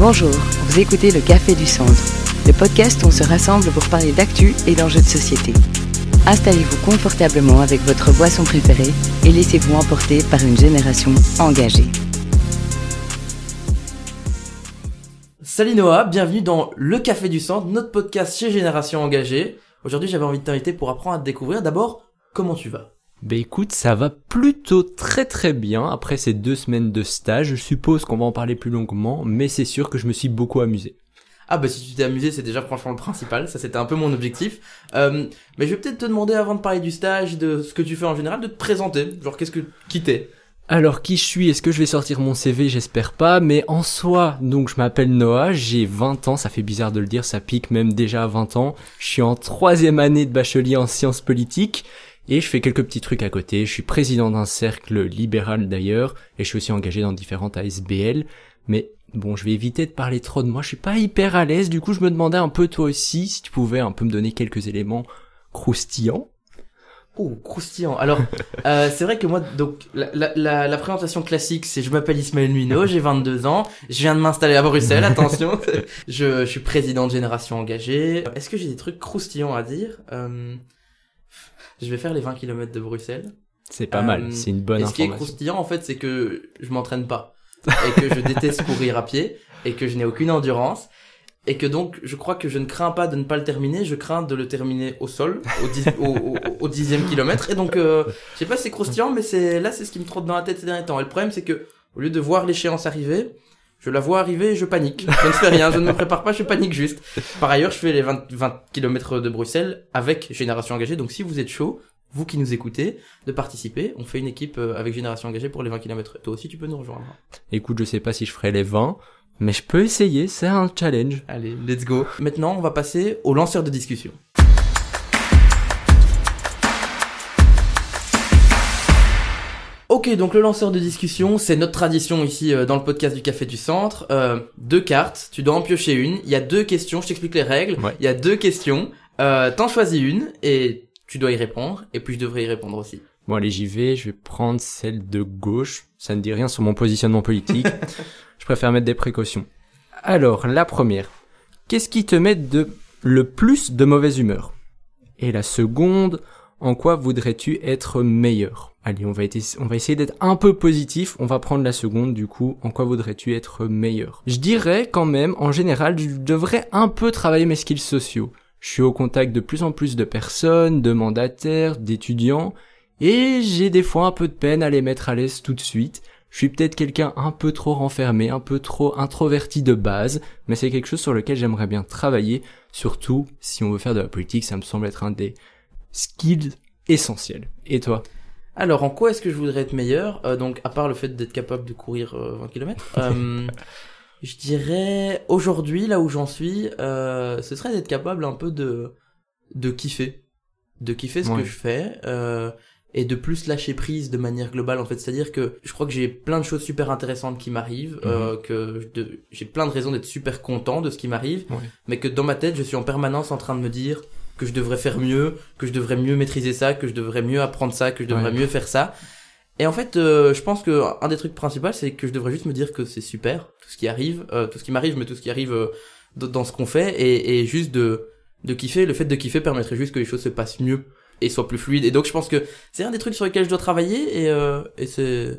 Bonjour, vous écoutez le Café du Centre, le podcast où on se rassemble pour parler d'actu et d'enjeux de société. Installez-vous confortablement avec votre boisson préférée et laissez-vous emporter par une génération engagée. Salut Noah, bienvenue dans Le Café du Centre, notre podcast chez Génération Engagée. Aujourd'hui j'avais envie de t'inviter pour apprendre à te découvrir. D'abord, comment tu vas? Bah écoute, ça va plutôt très très bien après ces deux semaines de stage. Je suppose qu'on va en parler plus longuement, mais c'est sûr que je me suis beaucoup amusé. Ah bah si tu t'es amusé, c'est déjà franchement le principal, ça c'était un peu mon objectif. Euh, mais je vais peut-être te demander avant de parler du stage, de ce que tu fais en général, de te présenter. Genre qu'est-ce que qui t'es? Alors qui je suis? Est-ce que je vais sortir mon CV J'espère pas, mais en soi, donc je m'appelle Noah, j'ai 20 ans, ça fait bizarre de le dire, ça pique même déjà à 20 ans. Je suis en troisième année de bachelier en sciences politiques. Et je fais quelques petits trucs à côté. Je suis président d'un cercle libéral d'ailleurs, et je suis aussi engagé dans différentes ASBL. Mais bon, je vais éviter de parler trop de moi. Je suis pas hyper à l'aise. Du coup, je me demandais un peu toi aussi si tu pouvais un peu me donner quelques éléments croustillants. Oh, croustillant. Alors, euh, c'est vrai que moi, donc, la, la, la, présentation classique, c'est je m'appelle Ismaël Muino, j'ai 22 ans, je viens de m'installer à Bruxelles, attention. je, je suis président de Génération Engagée. Est-ce que j'ai des trucs croustillants à dire? Euh, Je vais faire les 20 km de Bruxelles. C'est pas Euh, mal, c'est une bonne et ce qui est information. croustillant, en fait, c'est que je m'entraîne pas. Et que je déteste courir à pied. Et que je n'ai aucune endurance. Et que donc, je crois que je ne crains pas de ne pas le terminer, je crains de le terminer au sol, au, dix- au, au- au dixième kilomètre. Et donc, euh, je sais pas si c'est croustillant, mais c'est là, c'est ce qui me trotte dans la tête ces derniers temps. Et le problème, c'est que, au lieu de voir l'échéance arriver, je la vois arriver et je panique. Je ne fais rien, je ne me prépare pas, je panique juste. Par ailleurs, je fais les 20, 20 km de Bruxelles avec Génération Engagée. Donc, si vous êtes chaud, vous qui nous écoutez, de participer. On fait une équipe euh, avec Génération Engagée pour les 20 km. Toi aussi, tu peux nous rejoindre. Écoute, je sais pas si je ferai les 20, mais je peux essayer, c'est un challenge. Allez, let's go. Maintenant, on va passer au lanceur de discussion. Ok, donc le lanceur de discussion, c'est notre tradition ici euh, dans le podcast du Café du Centre. Euh, deux cartes, tu dois en piocher une. Il y a deux questions, je t'explique les règles. Ouais. Il y a deux questions. Euh, T'en choisis une et tu dois y répondre. Et puis je devrais y répondre aussi. Bon allez, j'y vais, je vais prendre celle de gauche. Ça ne dit rien sur mon positionnement politique. je préfère mettre des précautions. Alors, la première. Qu'est-ce qui te met de le plus de mauvaise humeur? Et la seconde, en quoi voudrais-tu être meilleur? Allez, on va, essayer d'être un peu positif. On va prendre la seconde, du coup. En quoi voudrais-tu être meilleur? Je dirais quand même, en général, je devrais un peu travailler mes skills sociaux. Je suis au contact de plus en plus de personnes, de mandataires, d'étudiants, et j'ai des fois un peu de peine à les mettre à l'aise tout de suite. Je suis peut-être quelqu'un un peu trop renfermé, un peu trop introverti de base, mais c'est quelque chose sur lequel j'aimerais bien travailler, surtout si on veut faire de la politique, ça me semble être un des skills essentiels. Et toi Alors, en quoi est-ce que je voudrais être meilleur? Euh, Donc, à part le fait d'être capable de courir euh, 20 km, euh, je dirais aujourd'hui, là où j'en suis, euh, ce serait d'être capable un peu de de kiffer, de kiffer ce Ouais. que je fais. Et de plus lâcher prise de manière globale en fait c'est à dire que je crois que j'ai plein de choses super intéressantes qui m'arrivent euh, que j'ai plein de raisons d'être super content de ce qui m'arrive Ouais. mais que dans ma tête je suis en permanence en train de me dire que je devrais faire mieux, que je devrais mieux maîtriser ça, que je devrais mieux apprendre ça, que je devrais Ouais. mieux faire ça. Et en fait, euh, je pense que un des trucs principaux, c'est que je devrais juste me dire que c'est super, tout ce qui arrive, euh, tout ce qui m'arrive, mais tout ce qui arrive euh, dans ce qu'on fait, et, et juste de, de kiffer. Le fait de kiffer permettrait juste que les choses se passent mieux et soient plus fluides. Et donc, je pense que c'est un des trucs sur lesquels je dois travailler, et, euh, et c'est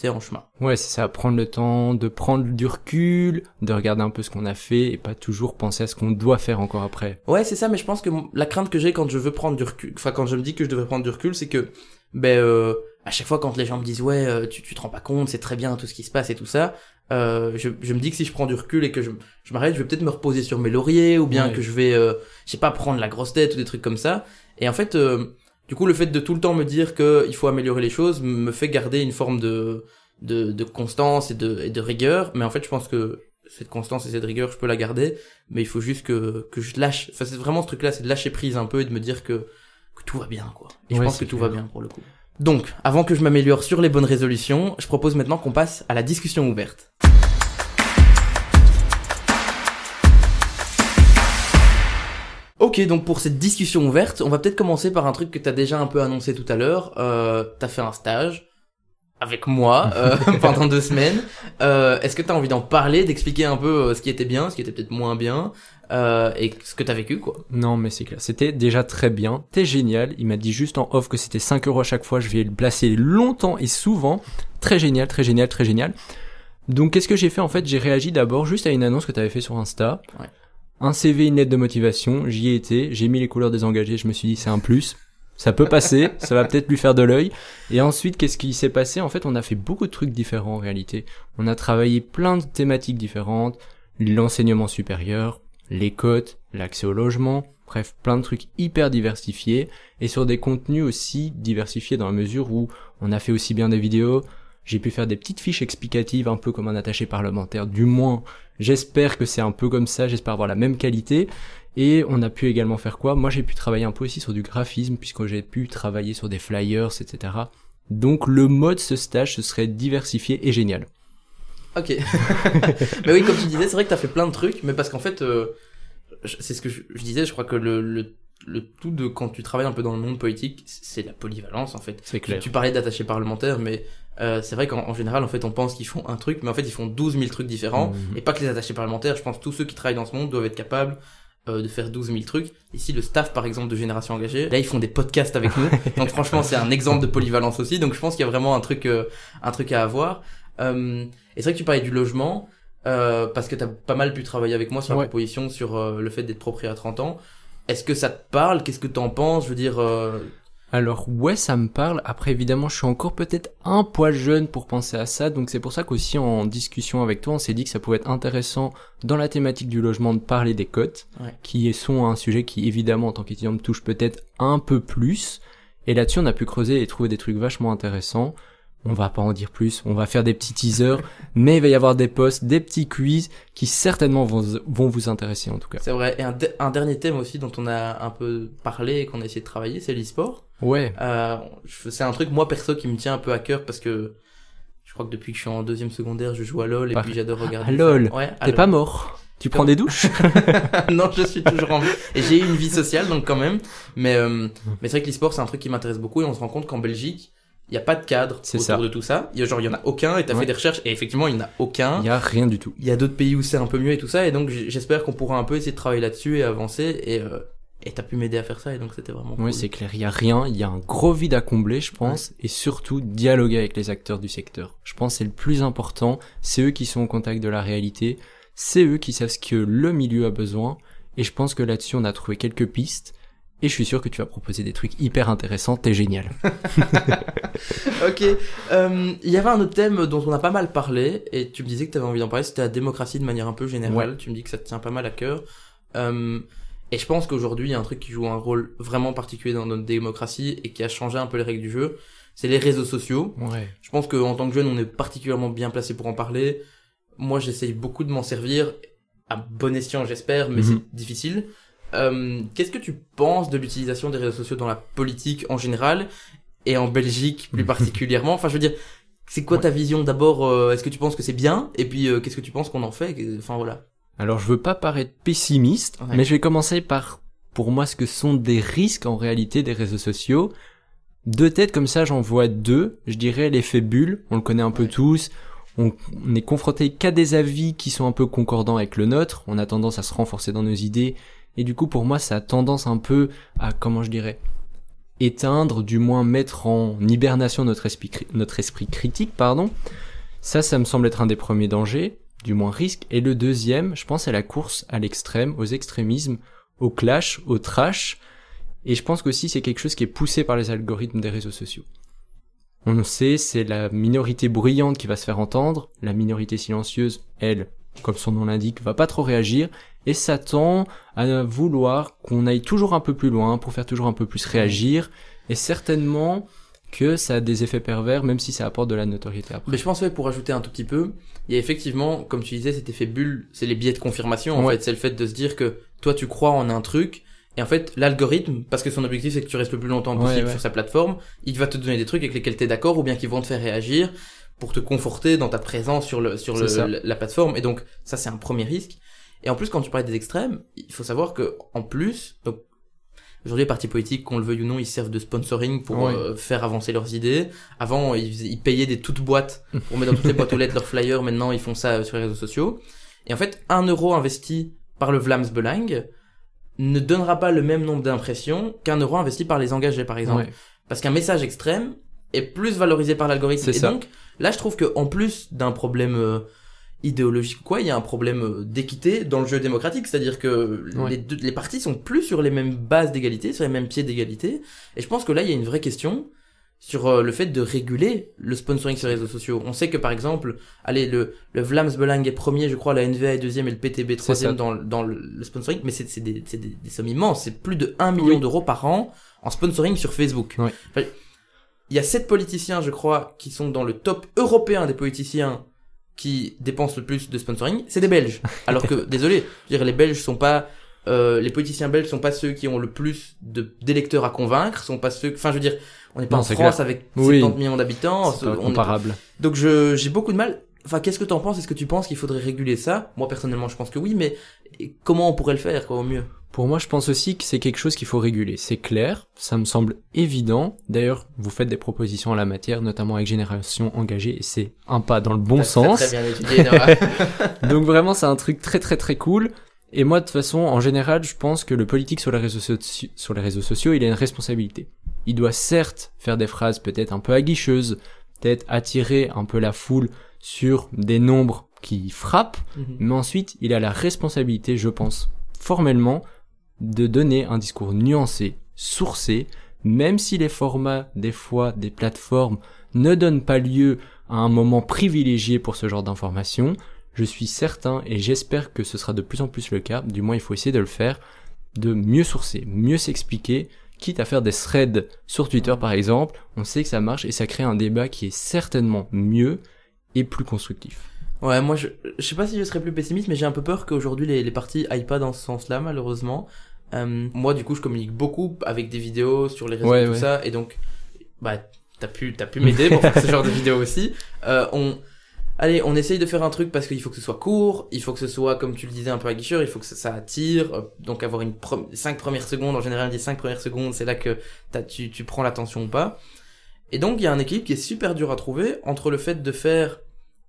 c'est en chemin. Ouais, c'est ça, prendre le temps de prendre du recul, de regarder un peu ce qu'on a fait et pas toujours penser à ce qu'on doit faire encore après. Ouais, c'est ça, mais je pense que la crainte que j'ai quand je veux prendre du recul, enfin quand je me dis que je devrais prendre du recul, c'est que, ben, euh, à chaque fois quand les gens me disent ouais, euh, tu, tu te rends pas compte, c'est très bien tout ce qui se passe et tout ça, euh, je, je me dis que si je prends du recul et que je, je m'arrête, je vais peut-être me reposer sur mes lauriers ou bien Ouais. que je vais, euh, je sais pas, prendre la grosse tête ou des trucs comme ça. Et en fait, euh, du coup, le fait de tout le temps me dire que il faut améliorer les choses me fait garder une forme de de, de constance et de, et de rigueur. Mais en fait, je pense que cette constance et cette rigueur, je peux la garder mais il faut juste que, que je lâche. Enfin, c'est vraiment ce truc-là, c'est de lâcher prise un peu et de me dire que, que tout va bien, quoi. Et je pense que tout va bien pour le coup. Donc, avant que je m'améliore sur les bonnes résolutions, je propose maintenant qu'on passe à la discussion ouverte. Ok, donc pour cette discussion ouverte, on va peut-être commencer par un truc que t'as déjà un peu annoncé tout à l'heure. Euh, t'as fait un stage. avec moi euh, pendant deux semaines. Euh, Est-ce que tu as envie d'en parler, d'expliquer un peu euh, ce qui était bien, ce qui était peut-être moins bien, euh, et ce que t'as vécu, quoi? Non, mais c'est clair. C'était déjà très bien. T'es génial. Il m'a dit juste en off que c'était 5 euros à chaque fois. Je vais le placer longtemps et souvent. Très génial, très génial, très génial. Donc, qu'est-ce que j'ai fait? En fait J'ai réagi d'abord juste à une annonce que t'avais fait sur Insta. Ouais. Un CV, une lettre de motivation. J'y ai été. J'ai mis les couleurs désengagées. Je me suis dit, c'est un plus. Ça peut passer, ça va peut-être lui faire de l'œil. Et ensuite, qu'est-ce qui s'est passé? En fait, on a fait beaucoup de trucs différents en réalité. On a travaillé plein de thématiques différentes, l'enseignement supérieur, les cotes, l'accès au logement, bref, plein de trucs hyper diversifiés et sur des contenus aussi diversifiés dans la mesure où on a fait aussi bien des vidéos, j'ai pu faire des petites fiches explicatives un peu comme un attaché parlementaire, du moins j'espère que c'est un peu comme ça, j'espère avoir la même qualité et on a pu également faire quoi? Moi j'ai pu travailler un peu aussi sur du graphisme puisque j'ai pu travailler sur des flyers, etc. Donc le mode ce stage ce serait diversifié et génial. Ok. mais oui, comme tu disais, c'est vrai que t'as fait plein de trucs, mais parce qu'en fait, euh, c'est ce que je, je disais, je crois que le, le, le tout de quand tu travailles un peu dans le monde politique, c'est la polyvalence en fait. C'est Tu, tu parlais d'attachés parlementaires, mais euh, c'est vrai qu'en en général, en fait, on pense qu'ils font un truc, mais en fait, ils font 12 000 trucs différents. Mhm. Et pas que les attachés parlementaires, je pense que tous ceux qui travaillent dans ce monde doivent être capables euh, de faire 12 000 trucs. Ici, le staff, par exemple, de Génération Engagée, là, ils font des podcasts avec nous. Donc, franchement, c'est un exemple de polyvalence aussi. Donc, je pense qu'il y a vraiment un truc, euh, un truc à avoir. Euh, et c'est vrai que tu parlais du logement, euh, parce que tu as pas mal pu travailler avec moi sur la Ouais. proposition sur euh, le fait d'être propriétaire à 30 ans. Est-ce que ça te parle? Qu'est-ce que t'en penses? Je veux dire, euh, Alors ouais, ça me parle. Après évidemment, je suis encore peut-être un poil jeune pour penser à ça, donc c'est pour ça qu'aussi en discussion avec toi, on s'est dit que ça pouvait être intéressant dans la thématique du logement de parler des cotes, Ouais. qui sont un sujet qui évidemment en tant qu'étudiant me touche peut-être un peu plus. Et là-dessus, on a pu creuser et trouver des trucs vachement intéressants. On va pas en dire plus, on va faire des petits teasers, mais il va y avoir des posts, des petits quiz qui certainement vont, vont vous intéresser en tout cas. c'est vrai. Et un, de- un dernier thème aussi dont on a un peu parlé et qu'on a essayé de travailler, c'est l'e-sport. Ouais, Euh, c'est un truc moi perso qui me tient un peu à cœur parce que je crois que depuis que je suis en deuxième secondaire, je joue à LoL et Parfait. puis j'adore regarder. Ah. LOL. Ouais, t'es pas mort. Tu prends des douches non, je suis toujours en vie. Et j'ai une vie sociale, donc quand même. Mais, euh, mais c'est vrai que l'e-sport, c'est un truc qui m'intéresse beaucoup et on se rend compte qu'en Belgique, il n'y a pas de cadre autour ça. de tout ça. Il y a, genre, il y en a aucun et t'as Ouais. fait des recherches et effectivement, il n'y en a aucun. Il y a rien du tout. Il y a d'autres pays où c'est un peu mieux et tout ça. Et donc, j'espère qu'on pourra un peu essayer de travailler là-dessus et avancer. Et, euh, et t'as pu m'aider à faire ça et donc c'était vraiment Oui, c'est clair. Il y a rien. Il y a un gros vide à combler, je pense, et surtout dialoguer avec les acteurs du secteur. Je pense que c'est le plus important. C'est eux qui sont au contact de la réalité. C'est eux qui savent ce que le milieu a besoin. Et je pense que là-dessus, on a trouvé quelques pistes. Et je suis sûr que tu vas proposer des trucs hyper intéressants. T'es génial. Ok. Euh, Il y avait un autre thème dont on a pas mal parlé et tu me disais que tu avais envie d'en parler, c'était la démocratie de manière un peu générale. Tu me dis que ça te tient pas mal à cœur. Euh, et je pense qu'aujourd'hui, il y a un truc qui joue un rôle vraiment particulier dans notre démocratie et qui a changé un peu les règles du jeu. C'est les réseaux sociaux. Ouais. Je pense qu'en tant que jeune, on est particulièrement bien placé pour en parler. Moi, j'essaye beaucoup de m'en servir, à bon escient, j'espère, mais Mhm. c'est difficile. Euh, Qu'est-ce que tu penses de l'utilisation des réseaux sociaux dans la politique en général et en Belgique plus particulièrement? Enfin, je veux dire, c'est quoi Ouais. ta vision? D'abord euh, Est-ce que tu penses que c'est bien? Et puis, euh, qu'est-ce que tu penses qu'on en fait? Enfin, voilà. Alors, je veux pas paraître pessimiste, Ouais. mais je vais commencer par, pour moi, ce que sont des risques en réalité des réseaux sociaux. Deux têtes comme ça, j'en vois deux. Je dirais l'effet bulle, on le connaît un peu tous. On, on est confronté qu'à des avis qui sont un peu concordants avec le nôtre. On a tendance à se renforcer dans nos idées. Et du coup, pour moi, ça a tendance un peu à, comment je dirais, éteindre, du moins mettre en hibernation notre esprit, critique, pardon. Ça, ça me semble être un des premiers dangers, du moins risque. Et le deuxième, je pense, c'est la course à l'extrême, aux extrémismes, au clash, au trash. Et je pense qu'aussi c'est quelque chose qui est poussé par les algorithmes des réseaux sociaux. On le sait, c'est la minorité bruyante qui va se faire entendre, la minorité silencieuse, elle, comme son nom l'indique, va pas trop réagir, et ça tend à vouloir qu'on aille toujours un peu plus loin pour faire toujours un peu plus réagir, et certainement que ça a des effets pervers, même si ça apporte de la notoriété après. Mais je pense, ouais, pour ajouter un tout petit peu, il y a effectivement, comme tu disais, cet effet bulle, c'est les biais de confirmation, en Ouais. fait. C'est le fait de se dire que toi, tu crois en un truc, et en fait, l'algorithme, parce que son objectif, c'est que tu restes le plus longtemps possible ouais. sur sa plateforme, il va te donner des trucs avec lesquels t'es d'accord, ou bien qui vont te faire réagir, pour te conforter dans ta présence sur le, sur le, la plateforme. Et donc, ça, c'est un premier risque. Et en plus, quand tu parlais des extrêmes, il faut savoir que, en plus, donc, aujourd'hui les partis politiques, qu'on le veuille ou non, ils servent de sponsoring pour euh, faire avancer leurs idées. Avant, ils, payaient des toutes boîtes pour mettre dans toutes les boîtes aux lettres leurs flyers. Maintenant, ils font ça euh, sur les réseaux sociaux. Et en fait, un euro investi par le Vlaams Belang ne donnera pas le même nombre d'impressions qu'un euro investi par les engagés, par exemple. Parce qu'un message extrême est plus valorisé par l'algorithme. Et ça. donc, là, je trouve que en plus d'un problème euh, idéologique ou quoi, il y a un problème euh, d'équité dans le jeu démocratique. C'est-à-dire que Ouais. les, deux- les partis sont plus sur les mêmes bases d'égalité, sur les mêmes pieds d'égalité. Et je pense que là, il y a une vraie question sur euh, le fait de réguler le sponsoring sur les réseaux sociaux. On sait que par exemple, allez, le, le Vlaams Belang est premier, je crois, la NVA est deuxième et le PTB troisième dans, dans le, sponsoring, mais c'est c'est des, c'est des, des sommes immenses, c'est plus de 1 million Oui. d'euros par an en sponsoring sur Facebook. Enfin, il y a sept politiciens, je crois, qui sont dans le top européen des politiciens qui dépensent le plus de sponsoring, c'est des Belges. Alors que, désolé, je veux dire, les Belges sont pas, euh, les politiciens belges sont pas ceux qui ont le plus de d'électeurs à convaincre, sont pas ceux, enfin, je veux dire, on n'est pas Non, en France avec Oui. 70 millions d'habitants. C'est est- comparable. Donc je, j'ai beaucoup de mal. Enfin, qu'est-ce que t'en penses? Est-ce que tu penses qu'il faudrait réguler ça? Moi, personnellement, je pense que oui, mais comment on pourrait le faire, quoi, au mieux? Pour moi, je pense aussi que c'est quelque chose qu'il faut réguler. C'est clair, ça me semble évident. D'ailleurs, vous faites des propositions en la matière, notamment avec Génération Engagée, et c'est un pas dans le bon sens. Très, très bien étudié. Donc vraiment, c'est un truc très très très cool. Et moi, de toute façon, en général, je pense que le politique sur les réseaux, soci- sur les réseaux sociaux, il a une responsabilité. Il doit certes faire des phrases peut-être un peu aguicheuses, peut-être attirer un peu la foule sur des nombres qui frappent, Mhm. mais ensuite, il a la responsabilité, je pense, formellement, de donner un discours nuancé, sourcé, même si les formats, des fois, des plateformes ne donnent pas lieu à un moment privilégié pour ce genre d'informations, je suis certain et j'espère que ce sera de plus en plus le cas, du moins il faut essayer de le faire, de mieux sourcer, mieux s'expliquer, quitte à faire des threads sur Twitter par exemple, on sait que ça marche et ça crée un débat qui est certainement mieux et plus constructif. Ouais, moi, je, je sais pas si je serais plus pessimiste, mais j'ai un peu peur qu'aujourd'hui les, les partis aillent pas dans ce sens-là, malheureusement. Euh, moi, du coup, je communique beaucoup avec des vidéos sur les réseaux Ouais, et tout ouais. ça, et donc, bah, t'as pu, t'as pu m'aider pour faire ce genre de vidéos aussi. Euh, on, allez, on essaye de faire un truc parce qu'il faut que ce soit court, il faut que ce soit, comme tu le disais, un peu aguicheur, il faut que ça, ça attire, euh, donc avoir une pre- cinq premières secondes, en général, les cinq premières secondes, c'est là que t'as, tu, tu prends l'attention ou pas. Et donc, il y a un équilibre qui est super dur à trouver entre le fait de faire,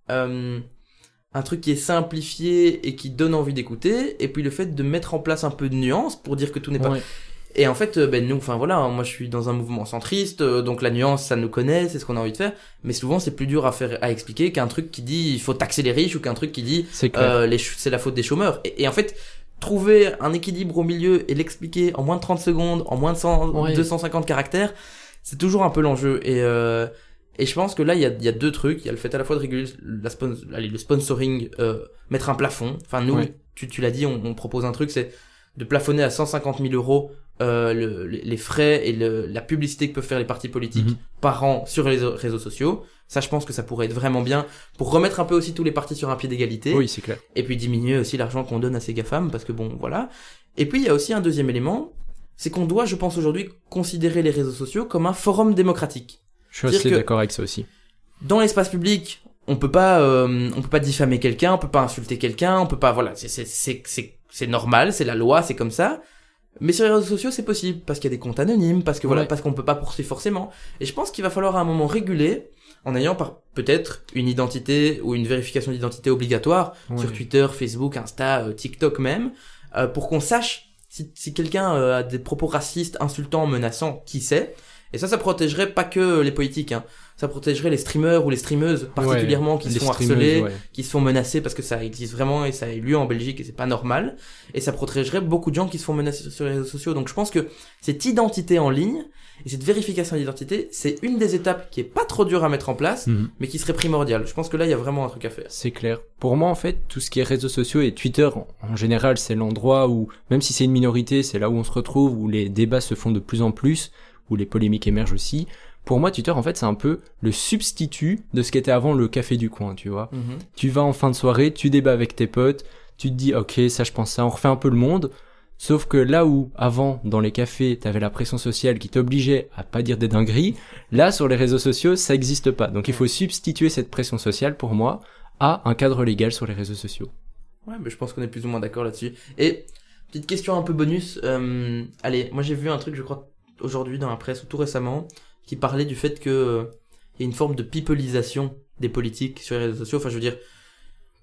euh, un truc qui est simplifié et qui donne envie d'écouter, et puis le fait de mettre en place un peu de nuance pour dire que tout n'est pas Ouais. et en fait, euh, ben nous, enfin voilà, hein, moi je suis dans un mouvement centriste, euh, donc la nuance, ça nous connaît, c'est ce qu'on a envie de faire. Mais souvent, c'est plus dur à faire, à expliquer qu'un truc qui dit il faut taxer les riches ou qu'un truc qui dit C'est euh, la faute des chômeurs. Et, et en fait, trouver un équilibre au milieu et l'expliquer en moins de 30 secondes, en moins de 100, Ouais. 250 caractères, c'est toujours un peu l'enjeu. Et euh, et je pense que là, il y a, il y a deux trucs. Il y a le fait à la fois de réguler la spon- allez, le sponsoring, euh, mettre un plafond. Enfin, nous, tu, tu l'as dit, on, on propose un truc, c'est de plafonner à 150 000 euros euh, le- les frais et le, la publicité que peuvent faire les partis politiques Mhm. par an sur les réseaux- réseaux sociaux. Ça, je pense que ça pourrait être vraiment bien pour remettre un peu aussi tous les partis sur un pied d'égalité. Oui, c'est clair. Et puis diminuer aussi l'argent qu'on donne à ces GAFAM, parce que bon, voilà. Et puis il y a aussi un deuxième élément, c'est qu'on doit, je pense aujourd'hui, considérer les réseaux sociaux comme un forum démocratique. Je suis assez d'accord avec ça aussi. Dans l'espace public, on peut pas, euh, on peut pas diffamer quelqu'un, on peut pas insulter quelqu'un, on peut pas, voilà, c'est c'est c'est c'est c'est normal, c'est la loi, c'est comme ça. Mais sur les réseaux sociaux, c'est possible parce qu'il y a des comptes anonymes, parce que voilà, Ouais. parce qu'on peut pas poursuivre forcément. Et je pense qu'il va falloir à un moment réguler en ayant peut-être une identité ou une vérification d'identité obligatoire sur. Twitter, Facebook, Insta, euh, TikTok même, euh, pour qu'on sache si, si quelqu'un euh, a des propos racistes, insultants, menaçants, qui c'est. Et ça, ça protégerait pas que les politiques, hein. ça protégerait les streamers ou les streameuses particulièrement qui Les se font streameuses, harceler, ouais. qui se font menacer parce que ça existe vraiment et ça a eu lieu en Belgique et c'est pas normal. Et ça protégerait beaucoup de gens qui se font menacer sur les réseaux sociaux. Donc je pense que cette identité en ligne et cette vérification d'identité, c'est une des étapes qui est pas trop dure à mettre en place, Mhm. mais qui serait primordiale. Je pense que là, il y a vraiment un truc à faire. C'est clair. Pour moi, en fait, tout ce qui est réseaux sociaux et Twitter, en général, c'est l'endroit où, même si c'est une minorité, c'est là où on se retrouve, où les débats se font de plus en plus, où les polémiques émergent aussi. Pour moi, Twitter, en fait, c'est un peu le substitut de ce qu'était avant le café du coin, tu vois. Mhm. Tu vas en fin de soirée, tu débats avec tes potes, tu te dis, ok, ça je pense ça, on refait un peu le monde. Sauf que là où, avant, dans les cafés, t'avais la pression sociale qui t'obligeait à pas dire des dingueries, là, sur les réseaux sociaux, ça existe pas. Donc il faut substituer cette pression sociale, pour moi, à un cadre légal sur les réseaux sociaux. Ouais, mais je pense qu'on est plus ou moins d'accord là-dessus. Et petite question un peu bonus. Euh, allez, moi j'ai vu un truc, je crois, aujourd'hui dans la presse ou tout récemment, qui parlait du fait que euh, il y a une forme de peopleisation des politiques sur les réseaux sociaux. Enfin, je veux dire,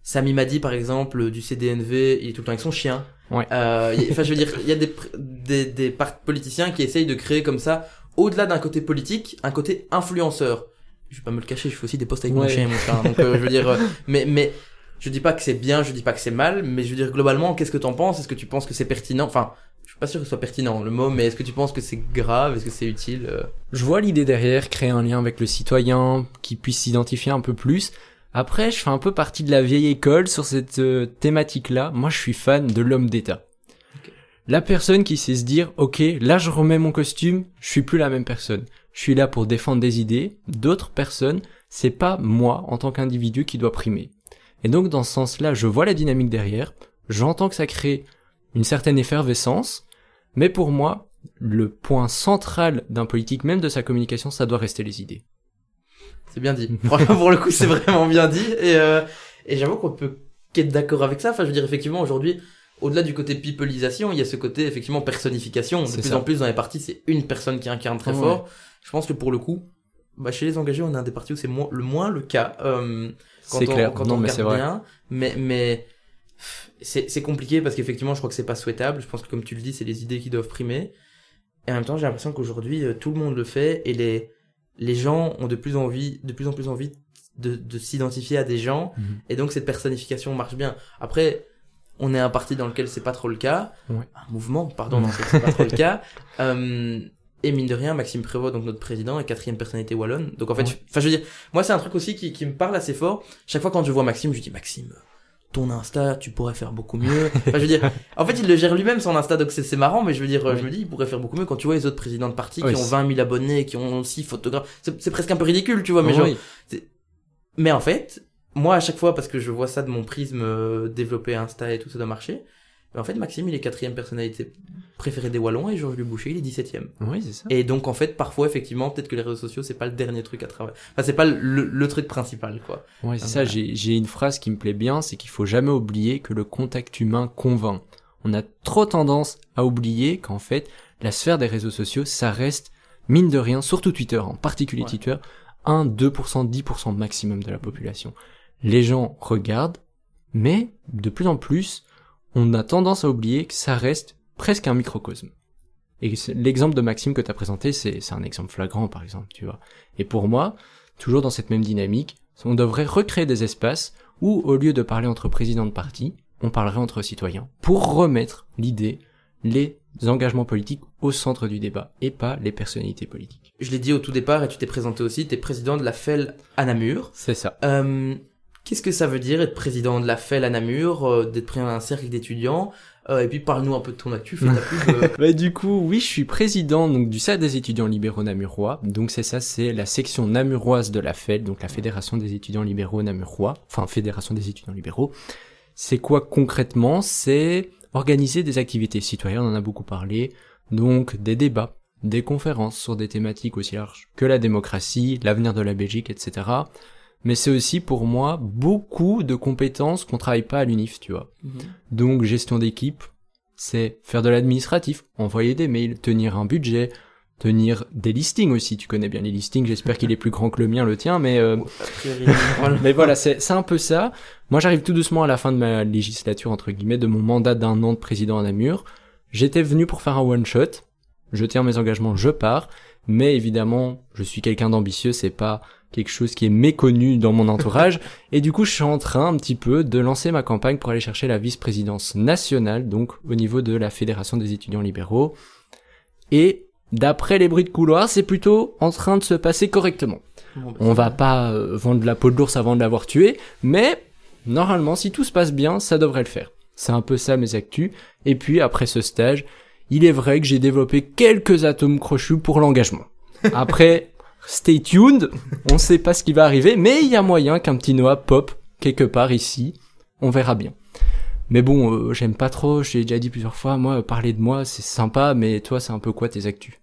Sami Madi, par exemple, du CDNV, il est tout le temps avec son chien. Ouais. Euh, Enfin, je veux dire, il y a des, des, des politiciens qui essayent de créer comme ça, au-delà d'un côté politique, un côté influenceur. Je vais pas me le cacher, je fais aussi des posts avec mon chien et mon chat. Donc, euh, je veux dire, euh, mais, mais, je dis pas que c'est bien, je dis pas que c'est mal, mais je veux dire, globalement, qu'est-ce que t'en penses? Est-ce que tu penses que c'est pertinent? Enfin, suis pas sûr que ce soit pertinent, le mot, mais est-ce que tu penses que c'est grave? Est-ce que c'est utile? Je vois l'idée derrière, créer un lien avec le citoyen, qui puisse s'identifier un peu plus. Après, je fais un peu partie de la vieille école sur cette euh, thématique-là. Moi, je suis fan de l'homme d'État. La personne qui sait se dire, ok, là je remets mon costume, je suis plus la même personne. Je suis là pour défendre des idées. D'autres personnes, c'est pas moi en tant qu'individu qui doit primer. Et donc dans ce sens-là, je vois la dynamique derrière. J'entends que ça crée une certaine effervescence. Mais pour moi, le point central d'un politique, même de sa communication, ça doit rester les idées. C'est bien dit. Franchement, pour le coup, c'est vraiment bien dit. Et, euh, et j'avoue qu'on peut qu'être d'accord avec ça. Enfin, je veux dire, effectivement, aujourd'hui, au-delà du côté peopleisation, il y a ce côté, effectivement, personnification. De plus ça. en plus, dans les partis, c'est une personne qui incarne très fort. Je pense que pour le coup, bah, chez les engagés, on a un des partis où c'est le moins le cas. Euh, C'est clair. Quand non, on mais c'est vrai. bien. Mais, mais, c'est, c'est compliqué parce qu'effectivement, je crois que c'est pas souhaitable. Je pense que, comme tu le dis, c'est les idées qui doivent primer. Et en même temps, j'ai l'impression qu'aujourd'hui, euh, tout le monde le fait et les, les gens ont de plus, envie, de plus en plus envie de, de s'identifier à des gens. Mhm. Et donc, cette personnification marche bien. Après, on est un parti dans lequel c'est pas trop le cas. Ouais. Un mouvement, pardon, dans lequel c'est pas trop le cas. Euh, et mine de rien, Maxime Prévost, donc notre président, est quatrième personnalité wallonne. Donc en fait, Ouais. enfin, je veux dire, moi, c'est un truc aussi qui, qui me parle assez fort. Chaque fois quand je vois Maxime, je dis, Maxime, ton Insta, tu pourrais faire beaucoup mieux. Enfin, je veux dire, en fait, il le gère lui-même, son Insta, donc c'est marrant, mais je veux dire, euh, Oui. je me dis, il pourrait faire beaucoup mieux quand tu vois les autres présidents de parti Oui, qui ont c'est- 20 000 abonnés, qui ont 6 photographes. C'est presque un peu ridicule, tu vois, mais genre, mais en fait, moi à chaque fois, parce que je vois ça de mon prisme euh, développer Insta et tout ça doit marcher, mais en fait Maxime il est quatrième personnalité préférée des Wallons et Georges Duboucher il est 17ème. Oui, c'est ça. Et donc en fait parfois effectivement peut-être que les réseaux sociaux c'est pas le dernier truc à travailler. Enfin c'est pas le, le truc principal quoi. Ouais, c'est Ah, ça. voilà. J'ai, j'ai une phrase qui me plaît bien, c'est qu'il faut jamais oublier que le contact humain convainc. On a trop tendance à oublier qu'en fait, la sphère des réseaux sociaux, ça reste, mine de rien, surtout Twitter, en particulier Ouais. Twitter, 1, 2%, 10% maximum de la population. Les gens regardent, mais de plus en plus, on a tendance à oublier que ça reste presque un microcosme. Et l'exemple de Maxime que tu as présenté, c'est, c'est un exemple flagrant, par exemple, tu vois. Et pour moi, toujours dans cette même dynamique, on devrait recréer des espaces où, au lieu de parler entre présidents de parti, on parlerait entre citoyens, pour remettre l'idée, les engagements politiques au centre du débat, et pas les personnalités politiques. Je l'ai dit au tout départ et tu t'es présenté aussi, t'es président de la FEL à Namur. C'est ça. Euh, Qu'est-ce que ça veut dire être président de la FEL à Namur, euh, d'être pris dans un cercle d'étudiants Euh, Et puis parle-nous un peu de ton actu, fais ta pub. euh. Bah, du coup, oui, je suis président donc du cercle des étudiants libéraux namurois. Donc c'est ça, c'est la section namuroise de la FED, donc la Fédération des étudiants libéraux namurois, enfin Fédération des étudiants libéraux. C'est quoi concrètement? C'est organiser des activités citoyennes, on en a beaucoup parlé, donc des débats, des conférences sur des thématiques aussi larges que la démocratie, l'avenir de la Belgique, etc. Mais c'est aussi pour moi beaucoup de compétences qu'on travaille pas à l'UNIF, tu vois. Donc gestion d'équipe, c'est faire de l'administratif, envoyer des mails, tenir un budget, tenir des listings aussi. Tu connais bien les listings, j'espère qu'il est plus grand que le mien, le tien, mais euh, mais voilà, c'est c'est un peu ça. Moi, j'arrive tout doucement à la fin de ma législature entre guillemets, de mon mandat d'un an de président à Namur. J'étais venu pour faire un one shot. Je tiens mes engagements, je pars. Mais évidemment, je suis quelqu'un d'ambitieux, c'est pas quelque chose qui est méconnu dans mon entourage. et du coup, je suis en train un petit peu de lancer ma campagne pour aller chercher la vice-présidence nationale, donc au niveau de la Fédération des étudiants libéraux. Et d'après les bruits de couloir, c'est plutôt en train de se passer correctement. Bon, bah, On va pas euh, vendre la peau de l'ours avant de l'avoir tué, mais normalement, si tout se passe bien, ça devrait le faire. C'est un peu ça mes actus. Et puis après ce stage, il est vrai que j'ai développé quelques atomes crochus pour l'engagement. Après, stay tuned, on sait pas ce qui va arriver, mais il y a moyen qu'un petit Noah pop quelque part ici. On verra bien. Mais bon, euh, j'aime pas trop, j'ai déjà dit plusieurs fois, moi, parler de moi, c'est sympa, mais toi, c'est un peu quoi tes actus?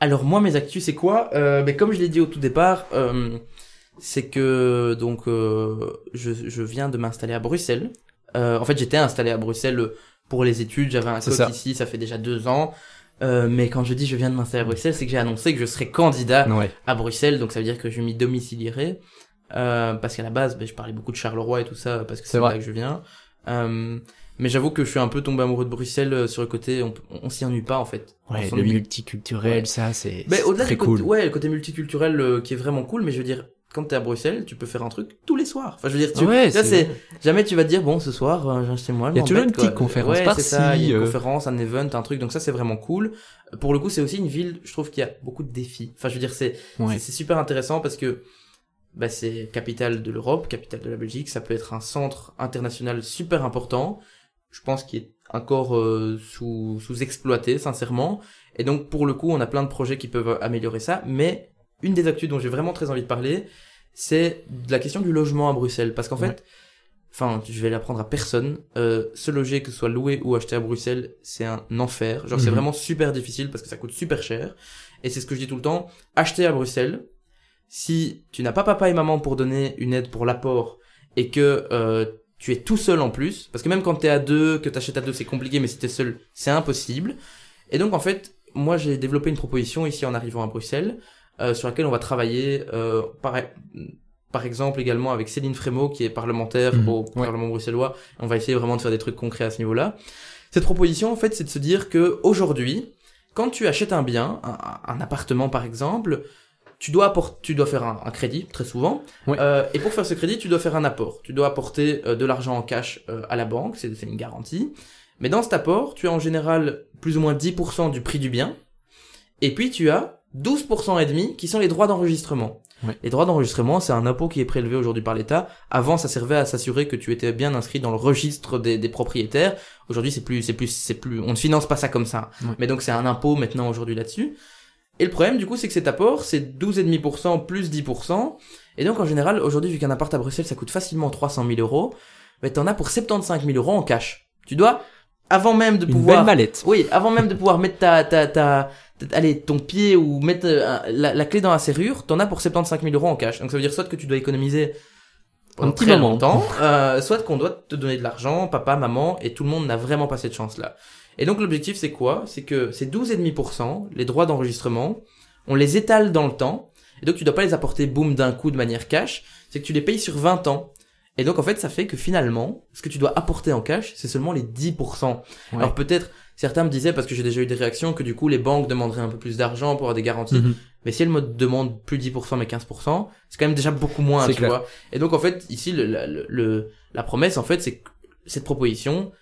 Alors moi mes actus c'est quoi? Euh, mais Comme je l'ai dit au tout départ, euh, c'est que donc euh, je, je viens de m'installer à Bruxelles. Euh, en fait j'étais installé à Bruxelles pour les études. J'avais un ça. ici, ça fait déjà deux ans. Euh, mais quand je dis je viens de m'installer à Bruxelles, c'est que j'ai annoncé que je serais candidat Ouais. à Bruxelles, donc ça veut dire que je m'y domicilierai. Euh, parce qu'à la base, ben, je parlais beaucoup de Charleroi et tout ça, parce que C'est là que je viens. Euh, mais j'avoue que je suis un peu tombé amoureux de Bruxelles euh, sur le côté, on, on s'y ennuie pas en fait. Ouais, le multiculturel, Ouais. ça, c'est Mais au-delà du côté, cool. ouais, le côté multiculturel euh, qui est vraiment cool, mais je veux dire, quand t'es à Bruxelles, tu peux faire un truc tous les soirs. Enfin, je veux dire, tu, Ouais, c'est- jamais tu vas te dire, bon, ce soir, euh, chez moi. je Il y a toujours une petite conférence ouais, par-ci, une euh. conférence, un event, un truc, donc ça, c'est vraiment cool. Pour le coup, c'est aussi une ville, je trouve qu'il y a beaucoup de défis. Enfin, je veux dire, c'est, Ouais. c'est, super intéressant parce que, bah, c'est capitale de l'Europe, capitale de la Belgique, ça peut être un centre international super important. Je pense qu'il est encore euh, sous, sous-exploité, sincèrement. Et donc, pour le coup, on a plein de projets qui peuvent améliorer ça. Mais une des actus dont j'ai vraiment très envie de parler, c'est de la question du logement à Bruxelles. Parce qu'en Ouais. fait, enfin, je vais l'apprendre à personne. Euh, se loger, que ce soit loué ou acheté à Bruxelles, c'est un enfer. Genre, c'est Mhm. vraiment super difficile parce que ça coûte super cher. Et c'est ce que je dis tout le temps. Acheter à Bruxelles, si tu n'as pas papa et maman pour donner une aide pour l'apport et que euh, tu es tout seul en plus, parce que même quand t'es à deux, que t'achètes à deux, c'est compliqué, mais si t'es seul, c'est impossible. Et donc en fait, moi j'ai développé une proposition ici en arrivant à Bruxelles, euh, sur laquelle on va travailler, euh, par, par exemple également avec Céline Frémaux, qui est parlementaire Mhm. au Ouais. Parlement bruxellois. On va essayer vraiment de faire des trucs concrets à ce niveau-là. Cette proposition, en fait, c'est de se dire que aujourd'hui, quand tu achètes un bien, un, un appartement par exemple, tu dois apporter, tu dois faire un, un crédit très souvent. Ouais. Euh, et pour faire ce crédit, tu dois faire un apport. Tu dois apporter euh, de l'argent en cash euh, à la banque, c'est c'est une garantie. Mais dans cet apport, tu as en général plus ou moins 10% du prix du bien. Et puis tu as 12% et demi qui sont les droits d'enregistrement. Les droits d'enregistrement, c'est un impôt qui est prélevé aujourd'hui par l'État. Avant, ça servait à s'assurer que tu étais bien inscrit dans le registre des, des propriétaires. Aujourd'hui, c'est plus, c'est plus, c'est plus, on ne finance pas ça comme ça. Mais donc, c'est un impôt maintenant aujourd'hui là-dessus. Et le problème, du coup, c'est que cet apport, c'est 12,5% plus 10%. Et donc, en général, aujourd'hui, vu qu'un appart à Bruxelles, ça coûte facilement 300 000 euros, ben, t'en as pour 75 000 euros en cash. Tu dois, avant même de Une pouvoir... belle mallette. Oui, avant même de pouvoir mettre ta, ta, ta- allez, ton pied ou mettre euh, la, la clé dans la serrure, t'en as pour 75 000 euros en cash. Donc ça veut dire soit que tu dois économiser Un petit très moment. longtemps, euh, soit qu'on doit te donner de l'argent, papa, maman, et tout le monde n'a vraiment pas cette chance-là. Et donc l'objectif c'est quoi? C'est que ces 12,5%, les droits d'enregistrement, on les étale dans le temps, et donc tu dois pas les apporter boum d'un coup de manière cash, c'est que tu les payes sur 20 ans. Et donc en fait ça fait que finalement, ce que tu dois apporter en cash, c'est seulement les 10%. Alors peut-être, certains me disaient, parce que j'ai déjà eu des réactions, que du coup les banques demanderaient un peu plus d'argent pour avoir des garanties. Mhm. Mais si elles me demandent plus 10% mais 15%, c'est quand même déjà beaucoup moins, tu clair. vois. Et donc en fait, ici, le, la- le, le- la promesse, en fait, c'est que cette proposition,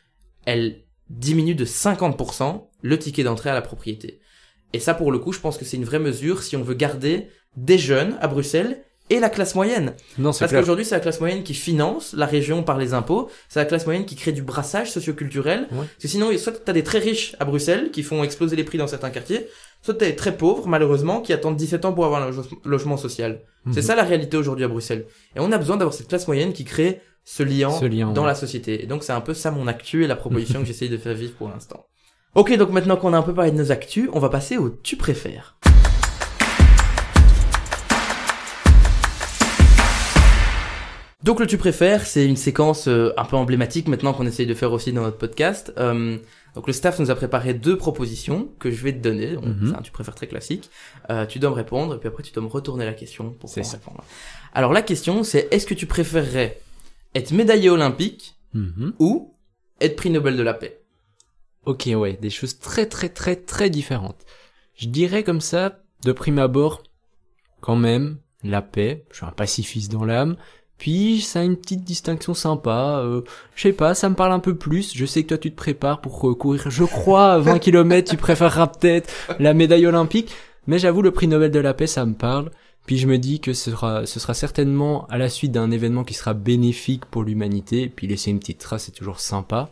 elle diminue de 50% le ticket d'entrée à la propriété. Et ça, pour le coup, je pense que c'est une vraie mesure si on veut garder des jeunes à Bruxelles et la classe moyenne. Non, Parce qu'aujourd'hui, c'est la classe moyenne qui finance la région par les impôts. C'est la classe moyenne qui crée du brassage socioculturel. Ouais. Parce que sinon, soit t'as des très riches à Bruxelles qui font exploser les prix dans certains quartiers, soit t'as des très pauvres, malheureusement, qui attendent 17 ans pour avoir un loge- logement social. C'est Mhm. ça la réalité aujourd'hui à Bruxelles. Et on a besoin d'avoir cette classe moyenne qui crée ce lien, Ce lien, dans ouais. la société. Et donc, c'est un peu ça mon actu et la proposition que j'essaye de faire vivre pour l'instant. Ok, donc maintenant qu'on a un peu parlé de nos actus, on va passer au tu préfères. Donc le tu préfères, c'est une séquence euh, un peu emblématique maintenant qu'on essaye de faire aussi dans notre podcast. Euh, donc le staff nous a préparé deux propositions que je vais te donner. Mhm. C'est un tu préfères très classique. Euh, tu dois me répondre et puis après tu dois me retourner la question pour répondre. Alors la question c'est est-ce que tu préférerais être médaillé olympique Mhm. ou être prix Nobel de la paix? Ok, ouais, des choses très très très très différentes. Je dirais comme ça, de prime abord, quand même, la paix, je suis un pacifiste dans l'âme, puis ça a une petite distinction sympa, euh, je sais pas, ça me parle un peu plus, je sais que toi tu te prépares pour euh, courir, je crois, à 20 km, tu préféreras peut-être la médaille olympique, mais j'avoue, le prix Nobel de la paix, ça me parle, puis je me dis que ce sera, ce sera certainement à la suite d'un événement qui sera bénéfique pour l'humanité, puis laisser une petite trace, c'est toujours sympa.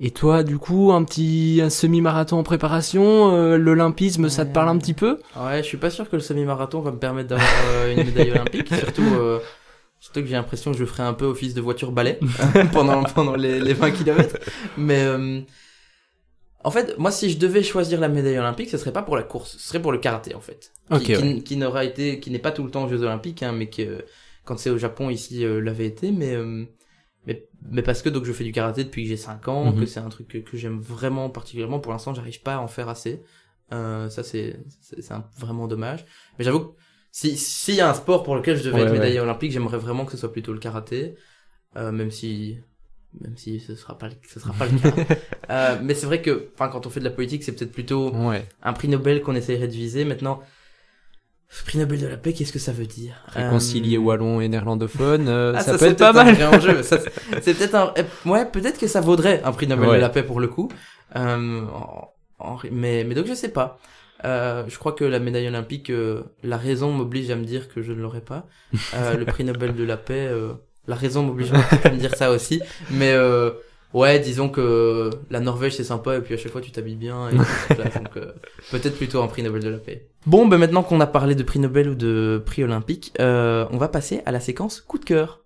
Et toi, du coup, un petit un semi-marathon en préparation, euh, l'olympisme, ça te parle un petit peu? Ouais, je suis pas sûr que le semi-marathon va me permettre d'avoir euh, une médaille olympique, surtout euh, surtout que j'ai l'impression que je ferai un peu office de voiture balai pendant pendant les, les 20 km. Mais euh, en fait, moi si je devais choisir la médaille olympique, ce serait pas pour la course, ce serait pour le karaté en fait. Qui, Ok, qui, ouais. qui n'aura été qui n'est pas tout le temps aux Jeux olympiques hein, mais que quand c'est au Japon ici euh, l'avait été mais euh, mais mais parce que donc je fais du karaté depuis que j'ai 5 ans, Mhm. que c'est un truc que, que j'aime vraiment particulièrement. Pour l'instant, j'arrive pas à en faire assez. Euh, ça c'est vraiment dommage. Mais j'avoue que si s'il y a un sport pour lequel je devais Ouais, être ouais. médaillé olympique, j'aimerais vraiment que ce soit plutôt le karaté, euh, même si même si ce sera pas le, ce sera pas le cas. Euh, mais c'est vrai que enfin quand on fait de la politique, c'est peut-être plutôt Ouais. un prix Nobel qu'on essayerait de viser. Maintenant, prix Nobel de la paix, qu'est-ce que ça veut dire? Réconcilier Euh, wallon et néerlandophone, euh, ah, ça, peut c'est être pas mal. Ça, c'est- peut-être un, eh, ouais, peut-être que ça vaudrait un prix Nobel Ouais. de la paix pour le coup. Euh, en- en- mais, mais donc je sais pas. Euh, je crois que la médaille olympique, euh, la raison m'oblige à me dire que je ne l'aurai pas. Euh, le prix Nobel de la paix, euh, la raison m'oblige à me dire ça aussi. Mais euh, ouais, disons que la Norvège c'est sympa et puis à chaque fois tu t'habilles bien. Et donc euh, peut-être plutôt un prix Nobel de la paix. Bon, ben maintenant qu'on a parlé de prix Nobel ou de prix olympique, euh, on va passer à la séquence coup de cœur.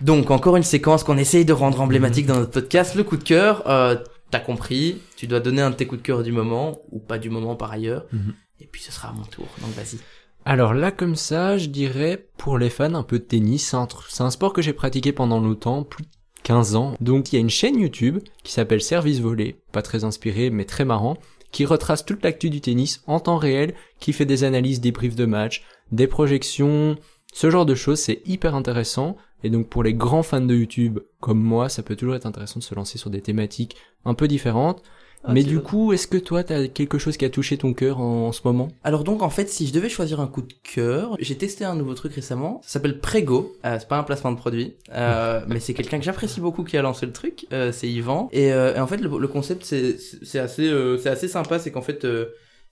Donc encore une séquence qu'on essaye de rendre emblématique dans notre podcast, le coup de cœur. Euh, T'as compris, tu dois donner un de tes coups de cœur du moment, ou pas du moment par ailleurs, Mhm. et puis ce sera à mon tour, donc vas-y. Alors là, comme ça, je dirais, pour les fans, un peu de tennis, c'est un, sport que j'ai pratiqué pendant longtemps, plus de 15 ans. Donc il y a une chaîne YouTube qui s'appelle Service Volé, pas très inspiré, mais très marrant, qui retrace toute l'actu du tennis en temps réel, qui fait des analyses, des briefs de match, des projections, ce genre de choses, c'est hyper intéressant. Et donc pour les grands fans de YouTube comme moi, ça peut toujours être intéressant de se lancer sur des thématiques un peu différentes. Ah, mais du coup, est-ce que toi, t'as quelque chose qui a touché ton cœur en, en ce moment? Alors donc en fait, si je devais choisir un coup de cœur, j'ai testé un nouveau truc récemment. Ça s'appelle Prego. Euh, c'est pas un placement de produit, euh, mais c'est quelqu'un que j'apprécie beaucoup qui a lancé le truc. Euh, c'est Yvan. Et, et en fait, le, le concept c'est assez c'est assez sympa. C'est qu'en fait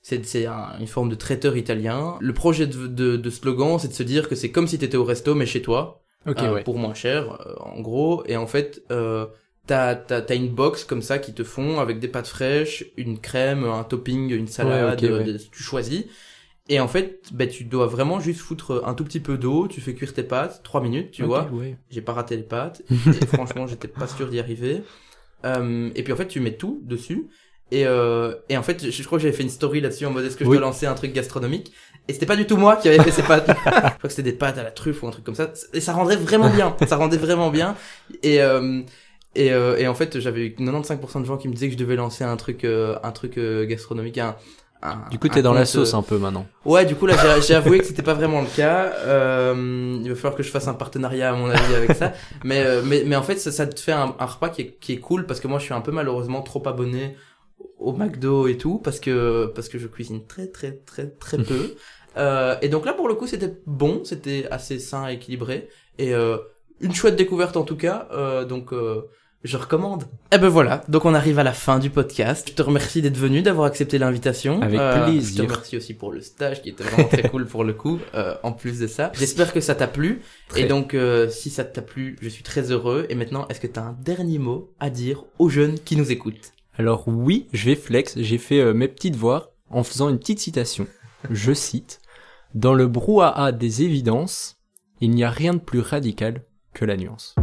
c'est c'est un- une forme de traiteur italien. Le projet de, de, de slogan, c'est de se dire que c'est comme si t'étais au resto mais chez toi. Ok, euh, ouais. pour moins cher, euh, en gros. Et en fait, euh, t'as t'as t'as une box comme ça qui te font avec des pâtes fraîches, une crème, un topping, une salade, Ouais, des- tu choisis. Et en fait, ben tu dois vraiment juste foutre un tout petit peu d'eau, tu fais cuire tes pâtes, trois minutes, tu vois. ouais. J'ai pas raté les pâtes. et franchement, j'étais pas sûr d'y arriver. Euh, et puis en fait, tu mets tout dessus. Et, euh, et en fait, je, je crois que j'avais fait une story là-dessus en mode est-ce que je dois lancer un truc gastronomique? Et c'était pas du tout moi qui avait fait ces pâtes. je crois que c'était des pâtes à la truffe ou un truc comme ça. Et ça rendait vraiment bien. Ça rendait vraiment bien. Et euh, et, euh, et en fait, j'avais eu 95% de gens qui me disaient que je devais lancer un truc euh, un truc euh, gastronomique. Un, un- Du coup, t'es dans la compte, euh, sauce un peu maintenant. Ouais, du coup là j'ai- avoué que c'était pas vraiment le cas. Euh, il va falloir que je fasse un partenariat à mon avis avec ça. Mais euh, mais mais en fait ça, ça te fait un, un repas qui est qui est cool parce que moi je suis un peu malheureusement trop abonné au McDo et tout parce que parce que je cuisine très très très très peu. Euh, et donc là pour le coup c'était bon, c'était assez sain et équilibré et euh, une chouette découverte en tout cas. Euh, donc euh, je recommande. Et ben voilà, donc on arrive à la fin du podcast. Je te remercie d'être venu, d'avoir accepté l'invitation. Avec Euh, Je plaisir. te remercie aussi pour le stage qui était vraiment très cool pour le coup. euh, en plus de ça, j'espère que ça t'a plu. Très. Et donc euh, si ça t'a plu, je suis très heureux. Et maintenant, est-ce que t'as un dernier mot à dire aux jeunes qui nous écoutent? Alors oui, je vais flex, j'ai fait euh, mes petites voix en faisant une petite citation. Je cite Dans le brouhaha des évidences, il n'y a rien de plus radical que la nuance.